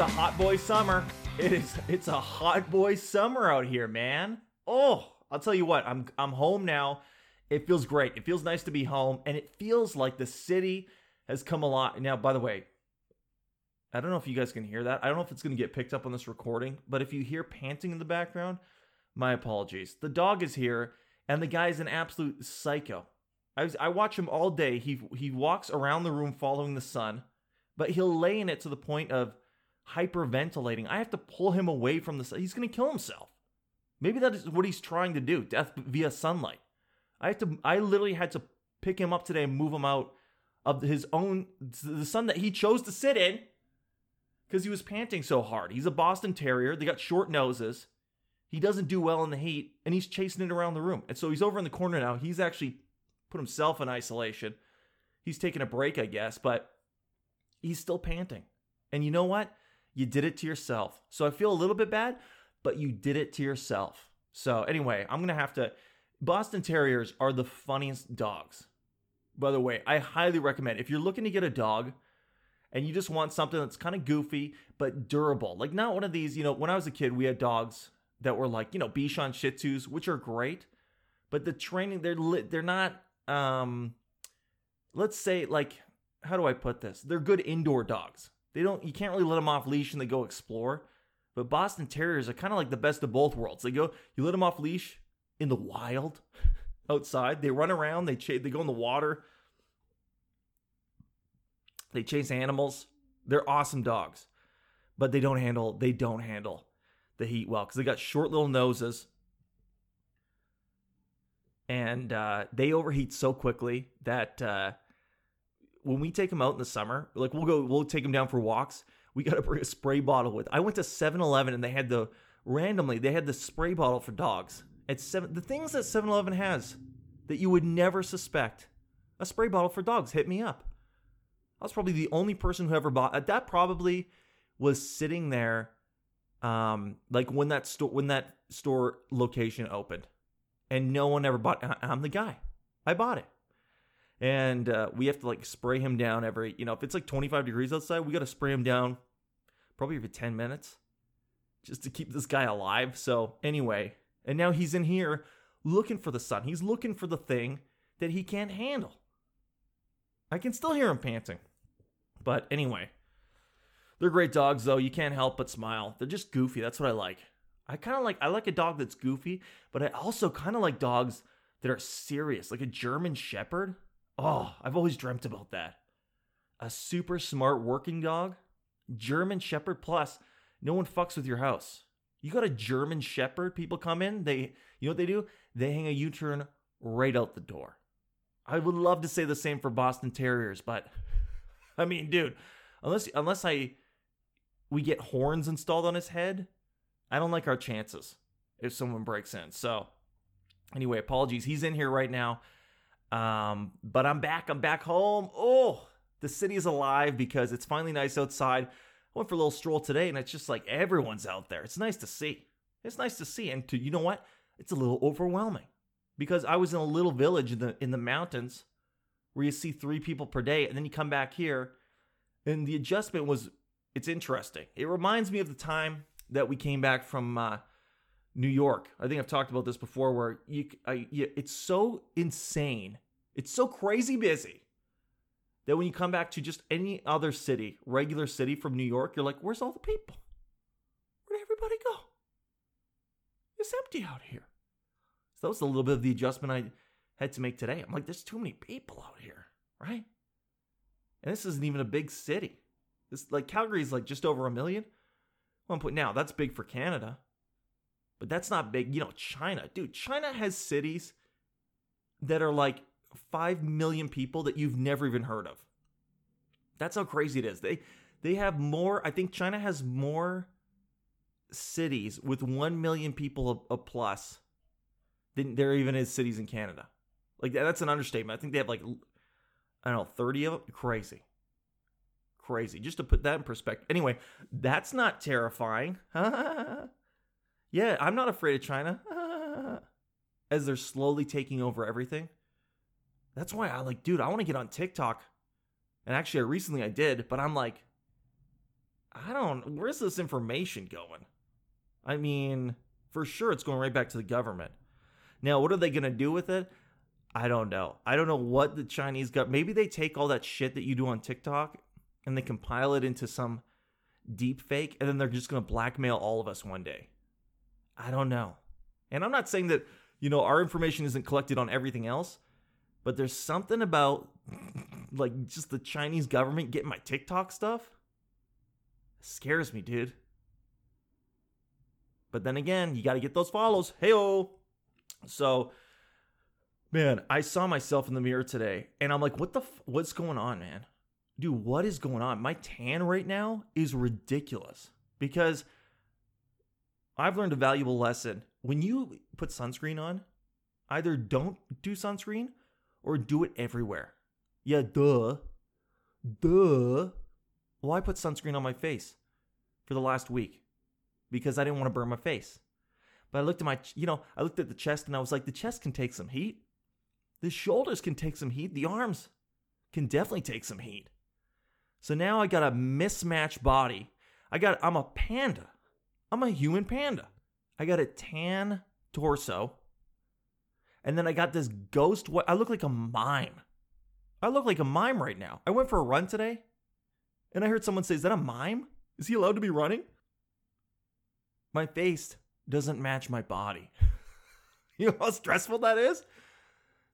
a hot boy summer. It is it's a hot boy summer out here, man. Oh, I'll tell you what, I'm I'm home now. It feels great. It feels nice to be home and it feels like the city has come a lot. Now, by the way, I don't know if you guys can hear that. I don't know if it's going to get picked up on this recording, but if you hear panting in the background, my apologies. The dog is here and the guy's an absolute psycho. I, was, I watch him all day. He he walks around the room following the sun, but he'll lay in it to the point of hyperventilating. I have to pull him away from the sun. He's going to kill himself. Maybe that is what he's trying to do, death via sunlight. I have to I literally had to pick him up today and move him out of his own the sun that he chose to sit in because he was panting so hard. He's a Boston Terrier. They got short noses. He doesn't do well in the heat, and he's chasing it around the room. And so he's over in the corner now. He's actually put himself in isolation. He's taking a break, I guess, but he's still panting. And you know what? You did it to yourself. So I feel a little bit bad, but you did it to yourself. So anyway, I'm going to have to. Boston Terriers are the funniest dogs. By the way, I highly recommend if you're looking to get a dog and you just want something that's kind of goofy but durable. Like not one of these, you know, when I was a kid, we had dogs that were like, you know, Bichon Shih Tzus, which are great, but the training they're lit, they're not um let's say like how do I put this? They're good indoor dogs. They don't you can't really let them off leash and they go explore. But Boston Terriers are kind of like the best of both worlds. They go you let them off leash in the wild outside. They run around, they ch- they go in the water. They chase animals. They're awesome dogs. But they don't handle they don't handle the heat well cuz they got short little noses and uh, they overheat so quickly that uh, when we take them out in the summer, like we'll go, we'll take them down for walks. We got to bring a spray bottle with. I went to 7-Eleven and they had the randomly they had the spray bottle for dogs. At seven, the things that 7-Eleven has that you would never suspect. A spray bottle for dogs. Hit me up. I was probably the only person who ever bought that. Probably was sitting there, um, like when that store when that store location opened and no one ever bought. I'm the guy. I bought it, and uh, we have to like spray him down every. You know, if it's like 25 degrees outside, we got to spray him down probably every 10 minutes just to keep this guy alive. So anyway, and now he's in here looking for the sun. He's looking for the thing that he can't handle. I can still hear him panting. But anyway, they're great dogs though. You can't help but smile. They're just goofy. That's what I like. I kind of like I like a dog that's goofy, but I also kind of like dogs that are serious, like a German shepherd. Oh, I've always dreamt about that. A super smart working dog, German shepherd plus no one fucks with your house. You got a German shepherd, people come in, they you know what they do? They hang a U-turn right out the door. I would love to say the same for Boston Terriers, but I mean, dude, unless unless I we get horns installed on his head, I don't like our chances if someone breaks in. So, anyway, apologies. He's in here right now. Um, but I'm back. I'm back home. Oh, the city is alive because it's finally nice outside. I went for a little stroll today and it's just like everyone's out there. It's nice to see. It's nice to see. And to you know what? It's a little overwhelming because I was in a little village in the in the mountains where you see three people per day, and then you come back here, and the adjustment was it's interesting. It reminds me of the time that we came back from uh, New York. I think I've talked about this before, where you, I, you, it's so insane, it's so crazy busy that when you come back to just any other city, regular city from New York, you're like, where's all the people? Where'd everybody go? It's empty out here. So that was a little bit of the adjustment I had to make today. I'm like, there's too many people out here, right? And this isn't even a big city. This like Calgary is like just over a million. One point now, that's big for Canada. But that's not big. You know, China, dude, China has cities that are like 5 million people that you've never even heard of. That's how crazy it is. They they have more, I think China has more cities with 1 million people a, a plus than there even is cities in Canada. Like that's an understatement. I think they have like I don't know, 30 of them. Crazy. Crazy. Just to put that in perspective. Anyway, that's not terrifying. yeah, I'm not afraid of China. As they're slowly taking over everything. That's why I like, dude, I want to get on TikTok. And actually, recently I did, but I'm like, I don't. Where's this information going? I mean, for sure, it's going right back to the government. Now, what are they going to do with it? I don't know. I don't know what the Chinese got. Maybe they take all that shit that you do on TikTok and they compile it into some deep fake and then they're just going to blackmail all of us one day. I don't know. And I'm not saying that, you know, our information isn't collected on everything else, but there's something about like just the Chinese government getting my TikTok stuff. It scares me, dude. But then again, you got to get those follows. Heyo. So, man, I saw myself in the mirror today and I'm like, what the f- what's going on, man? Dude, what is going on? My tan right now is ridiculous because I've learned a valuable lesson. When you put sunscreen on, either don't do sunscreen or do it everywhere. Yeah, duh. Duh. Well, I put sunscreen on my face for the last week because I didn't want to burn my face. But I looked at my, you know, I looked at the chest and I was like, the chest can take some heat. The shoulders can take some heat. The arms can definitely take some heat. So now I got a mismatched body. I got, I'm a panda. I'm a human panda. I got a tan torso. And then I got this ghost. What I look like a mime. I look like a mime right now. I went for a run today, and I heard someone say, "Is that a mime? Is he allowed to be running?" My face doesn't match my body. you know how stressful that is.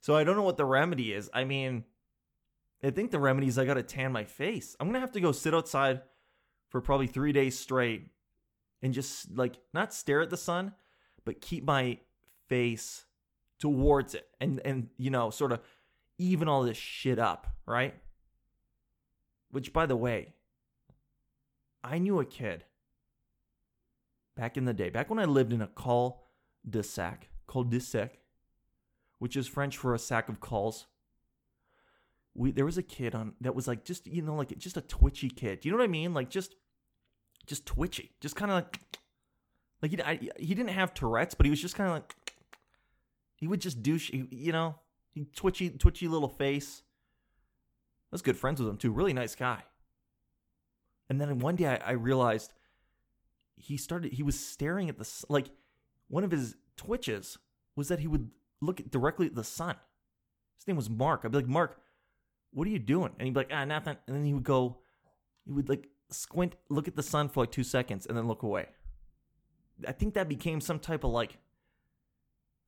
So I don't know what the remedy is. I mean, I think the remedy is I got to tan my face. I'm gonna have to go sit outside for probably three days straight and just like not stare at the sun, but keep my face towards it and and you know sort of even all this shit up, right? Which by the way, I knew a kid back in the day, back when I lived in a cul de sac, cul de sac, which is French for a sack of calls. We there was a kid on that was like just you know like just a twitchy kid. You know what I mean? Like just just twitchy, just kind of like like he I, he didn't have Tourette's, but he was just kind of like he would just douche, you know, he twitchy twitchy little face. I was good friends with him too. Really nice guy. And then one day I, I realized he started he was staring at the like one of his twitches was that he would look directly at the sun. His name was Mark. I'd be like, Mark, what are you doing? And he'd be like, ah, nothing. And then he would go, he would like squint, look at the sun for like two seconds, and then look away. I think that became some type of like,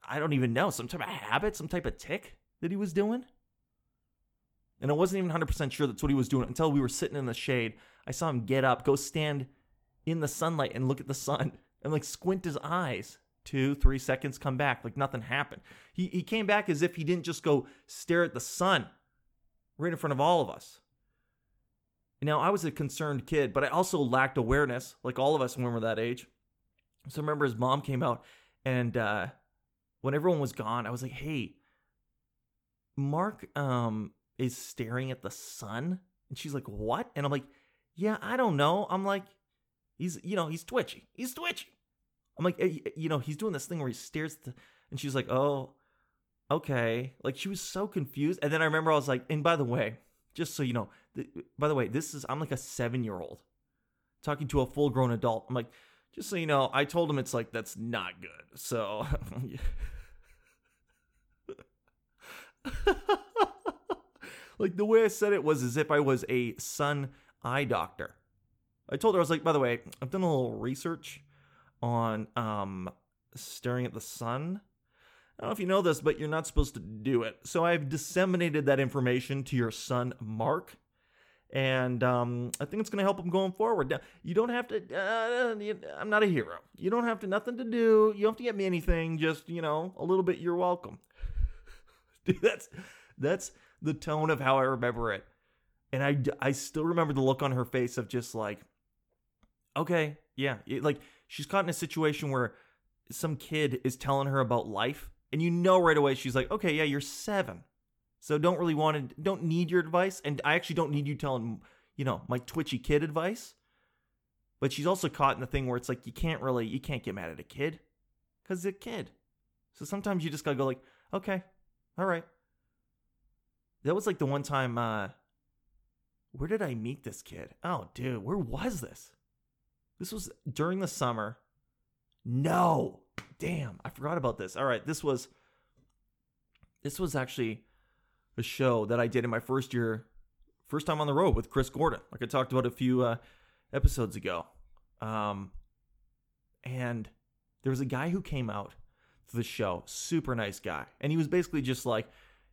I don't even know, some type of habit, some type of tick that he was doing. And I wasn't even 100% sure that's what he was doing until we were sitting in the shade. I saw him get up, go stand in the sunlight and look at the sun and like squint his eyes. Two, three seconds, come back like nothing happened. He, he came back as if he didn't just go stare at the sun right in front of all of us. Now, I was a concerned kid, but I also lacked awareness, like all of us when we were that age. So I remember his mom came out, and uh, when everyone was gone, I was like, hey, Mark um, is staring at the sun. And she's like, what? And I'm like, yeah, I don't know. I'm like, he's, you know, he's twitchy. He's twitchy. I'm like, you know, he's doing this thing where he stares the, and she's like, oh, okay. Like she was so confused. And then I remember I was like, and by the way, just so you know, th- by the way, this is, I'm like a seven year old talking to a full grown adult. I'm like, just so you know, I told him it's like, that's not good. So. like the way I said it was as if I was a sun eye doctor. I told her I was like, by the way, I've done a little research on um, staring at the sun. I don't know if you know this, but you're not supposed to do it. So I've disseminated that information to your son, Mark. And um, I think it's going to help him going forward. Now, you don't have to, uh, I'm not a hero. You don't have to, nothing to do. You don't have to get me anything. Just, you know, a little bit, you're welcome. Dude, that's, that's the tone of how I remember it. And I, I still remember the look on her face of just like, okay, yeah. Like, she's caught in a situation where some kid is telling her about life and you know right away she's like okay yeah you're seven. So don't really want to don't need your advice. And i actually don't need you telling you know my twitchy kid advice. But she's also caught in the thing where it's like you can't really you can't get mad at a kid because it's a kid. So sometimes you just gotta go like okay all right. That was like the one time uh where did i meet this kid? Oh dude where was this? This was during the summer. No. Damn, I forgot about this. All right, this was this was actually a show that I did in my first year, first time on the road with Chris Gordon, like I talked about a few uh, episodes ago. Um, and there was a guy who came out to the show, super nice guy, and he was basically just like,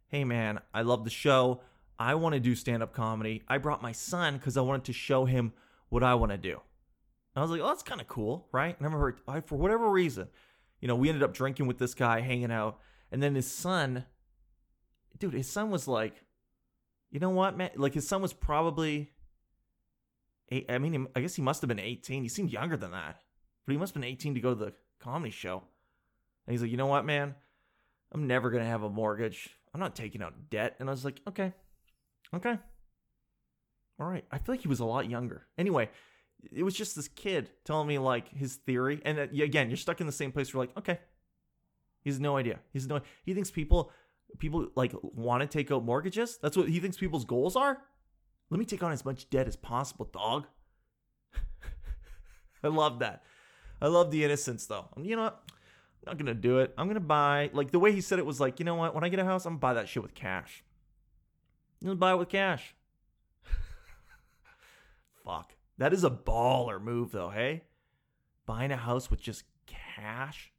"Hey man, I love the show. I want to do stand up comedy. I brought my son because I wanted to show him what I want to do." And I was like, "Oh, that's kind of cool, right?" And I remember, I, for whatever reason, you know, we ended up drinking with this guy, hanging out, and then his son, dude, his son was like, you know what, man? Like his son was probably, eight, I mean, I guess he must have been 18. He seemed younger than that, but he must have been 18 to go to the comedy show. And he's like, you know what, man? I'm never gonna have a mortgage. I'm not taking out debt. And I was like, okay, okay, all right. I feel like he was a lot younger. Anyway, it was just this kid telling me like his theory, and uh, again, you're stuck in the same place. You're like, okay, he has no idea. He's no. He thinks people people like want to take out mortgages. That's what he thinks people's goals are. Let me take on as much debt as possible, dog. I love that. I love the innocence though. You know what? I'm not gonna do it. I'm gonna buy like the way he said it was like, you know what? When I get a house, I'm gonna buy that shit with cash. I'm gonna buy it with cash. Fuck. That is a baller move though, hey? Buying a house with just cash.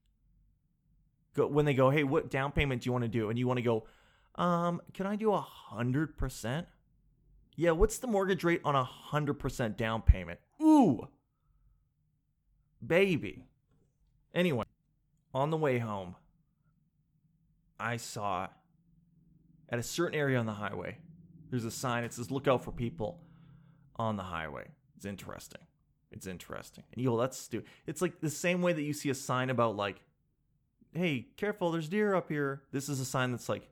Go when they go, hey, what down payment do you want to do? And you want to go, um, can I do a hundred percent? Yeah, what's the mortgage rate on a hundred percent down payment? Ooh. Baby. Anyway, on the way home, I saw at a certain area on the highway, there's a sign. It says, look out for people on the highway. It's interesting. It's interesting. And you go, that's stupid. It's like the same way that you see a sign about like, hey, careful, there's deer up here. This is a sign that's like,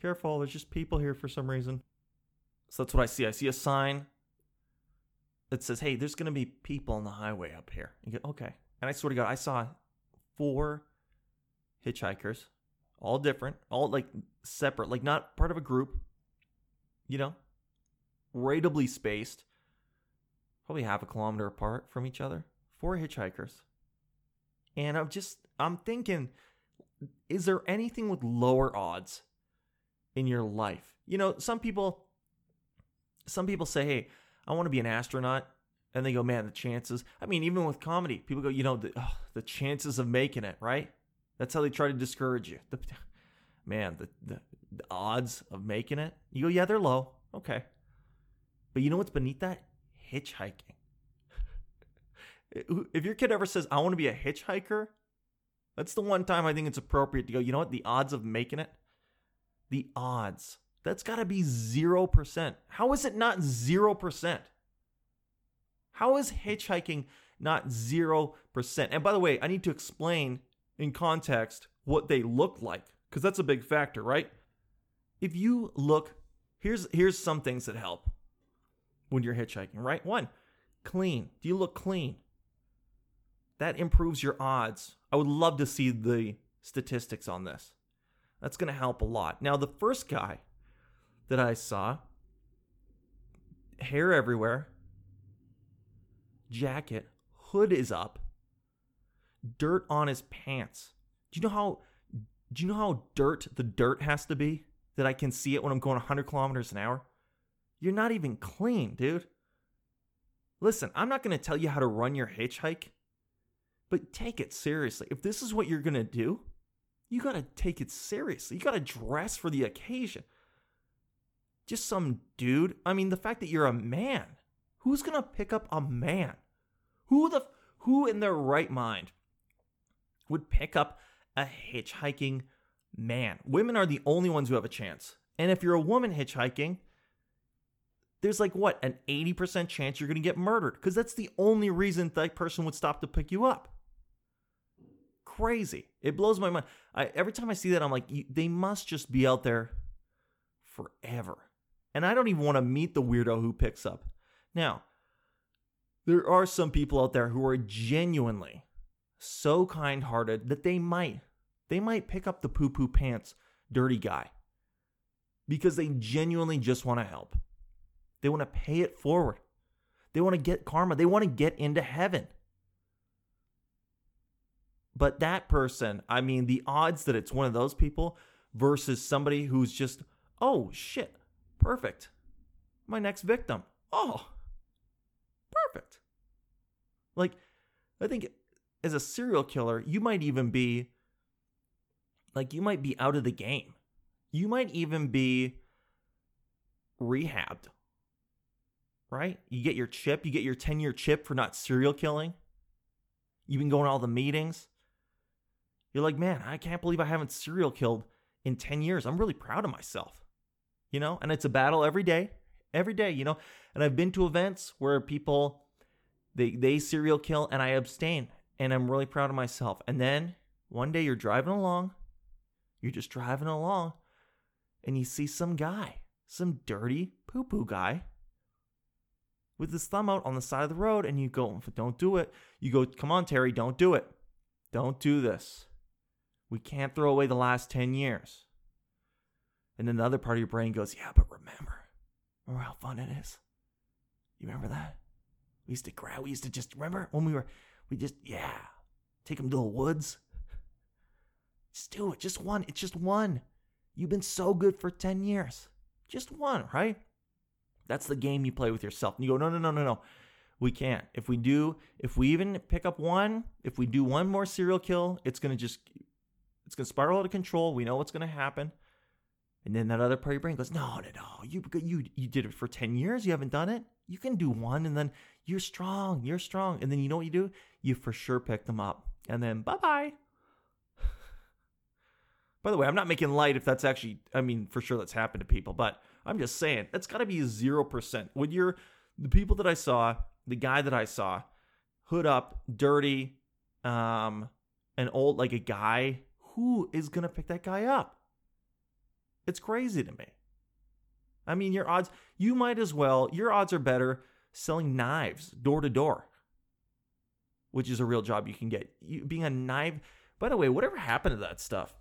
careful, there's just people here for some reason. So that's what I see. I see a sign that says, hey, there's gonna be people on the highway up here. You go, okay. And I swear to God, I saw four hitchhikers, all different, all like separate, like not part of a group, you know, rateably spaced probably half a kilometer apart from each other. Four hitchhikers. And I'm just, I'm thinking, is there anything with lower odds in your life? You know, some people, some people say, hey, I want to be an astronaut. And they go, man, the chances. I mean, even with comedy, people go, you know, the, the chances of making it, right? That's how they try to discourage you. The, man, the, the, the odds of making it. You go, yeah, they're low. Okay. But you know what's beneath that? Hitchhiking. if your kid ever says, I want to be a hitchhiker, that's the one time I think it's appropriate to go, you know what? The odds of making it, the odds, that's got to be 0%. How is it not 0%? How is hitchhiking not 0%? And by the way, I need to explain in context what they look like because that's a big factor, right? If you look, here's here's some things that help when you're hitchhiking, right? One, clean. Do you look clean? That improves your odds. I would love to see the statistics on this. That's going to help a lot. Now, the first guy that I saw, hair everywhere, jacket, hood is up, dirt on his pants. Do you know how do you know how dirt the dirt has to be that I can see it when I'm going 100 kilometers an hour? You're not even clean, dude. Listen, I'm not going to tell you how to run your hitchhike, but take it seriously. If this is what you're going to do, you got to take it seriously. You got to dress for the occasion. Just some dude. I mean, the fact that you're a man. Who's going to pick up a man? Who the who in their right mind would pick up a hitchhiking man? Women are the only ones who have a chance. And if you're a woman hitchhiking, there's like what an 80% chance you're going to get murdered because that's the only reason that person would stop to pick you up. Crazy. It blows my mind. I, every time i see that i'm like they must just be out there forever. And i don't even want to meet the weirdo who picks up. Now there are some people out there who are genuinely so kind-hearted that they might they might pick up the poo poo pants dirty guy because they genuinely just want to help they want to pay it forward. They want to get karma. They want to get into heaven. But that person, I mean, the odds that it's one of those people versus somebody who's just, oh shit, perfect. My next victim. Oh, perfect. Like, I think as a serial killer, you might even be like, you might be out of the game. You might even be rehabbed, right? You get your chip, you get your 10 year chip for not serial killing. You've been going to all the meetings. You're like, man, I can't believe I haven't serial killed in 10 years. I'm really proud of myself, you know? And it's a battle every day, every day, you know? And I've been to events where people, they, they serial kill and I abstain and I'm really proud of myself. And then one day you're driving along, you're just driving along and you see some guy, some dirty poo poo guy with his thumb out on the side of the road and you go, don't do it. You go, come on, Terry, don't do it. Don't do this. We can't throw away the last 10 years. And then the other part of your brain goes, yeah, but remember, remember how fun it is? You remember that? We used to grab, we used to just, remember when we were, we just, yeah, take him to the woods. Just do it. Just one. It's just one. You've been so good for 10 years. Just one, right? That's the game you play with yourself. And you go, no, no, no, no, no. We can't. If we do, if we even pick up one, if we do one more serial kill, it's to just, it's to spiral out of control. We know what's to happen. And then that other part of your brain goes, no, no, no. You, you, you did it for 10 years. You haven't done it. You can do one and then you're strong. You're strong. And then you know what you do? You for sure pick them up. And then bye bye. By the way, I'm not making light if that's actually, I mean, for sure that's happened to people, but I'm just saying that's got to be 0%. When you're the people that I saw, the guy that I saw, hood up, dirty, um, an old, like a guy, who is going to pick that guy up? It's crazy to me. I mean, your odds, you might as well, your odds are better selling knives door to door, which is a real job you can get. You, being a knife, by the way, whatever happened to that stuff?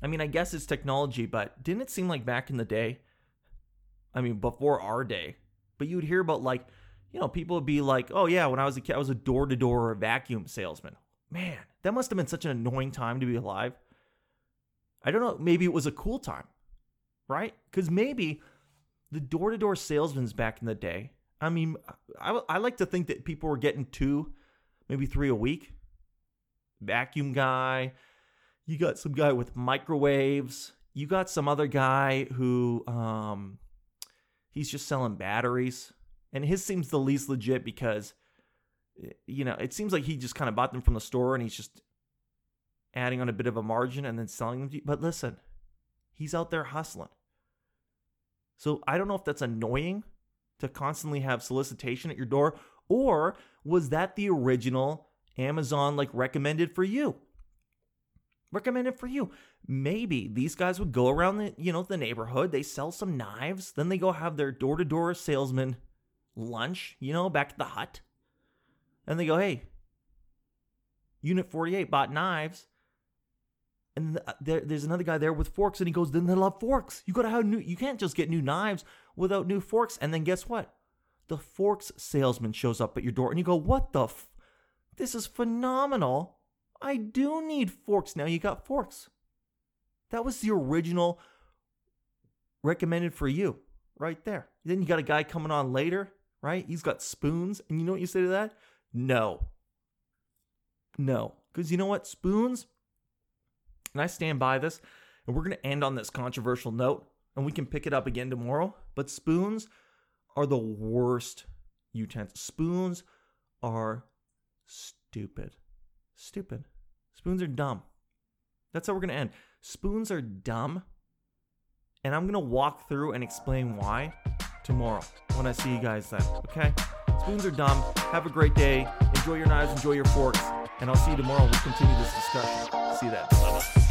I mean, I guess it's technology, but didn't it seem like back in the day? I mean, before our day, but you would hear about like, you know, people would be like, "Oh yeah, when I was a kid, I was a door-to-door vacuum salesman." Man, that must have been such an annoying time to be alive. I don't know, maybe it was a cool time, right? Because maybe the door-to-door salesmen back in the day. I mean, I, I like to think that people were getting two, maybe three a week. Vacuum guy, you got some guy with microwaves. You got some other guy who um he's just selling batteries. And his seems the least legit because eh, you know, it seems like he just kind of bought them from the store and he's just adding on a bit of a margin and then selling them to you. But listen, he's out there hustling. So I don't know if that's annoying to constantly have solicitation at your door or was that the original Amazon like recommended for you? Recommended for you. Maybe these guys would go around the, you know, the neighborhood, they sell some knives, then they go have their door-to-door salesman lunch, you know, back at the hut. And they go, "Hey, Unit 48 bought knives." And uh, there, there's another guy there with forks, and he goes, "Then they love forks. You gotta have new. You can't just get new knives without new forks." And then guess what? The forks salesman shows up at your door, and you go, "What the? F- this is phenomenal." I do need forks. Now you got forks. That was the original recommended for you right there. Then you got a guy coming on later, right? He's got spoons. And you know what you say to that? No. No. Because you know what? Spoons, and I stand by this, and we're going to end on this controversial note, and we can pick it up again tomorrow. But spoons are the worst utensils. Spoons are stupid. Stupid. Spoons are dumb. That's how we're going to end. Spoons are dumb. And I'm going to walk through and explain why tomorrow when I see you guys then. Okay? Spoons are dumb. Have a great day. Enjoy your knives, enjoy your forks. And I'll see you tomorrow. We'll continue this discussion. See you then.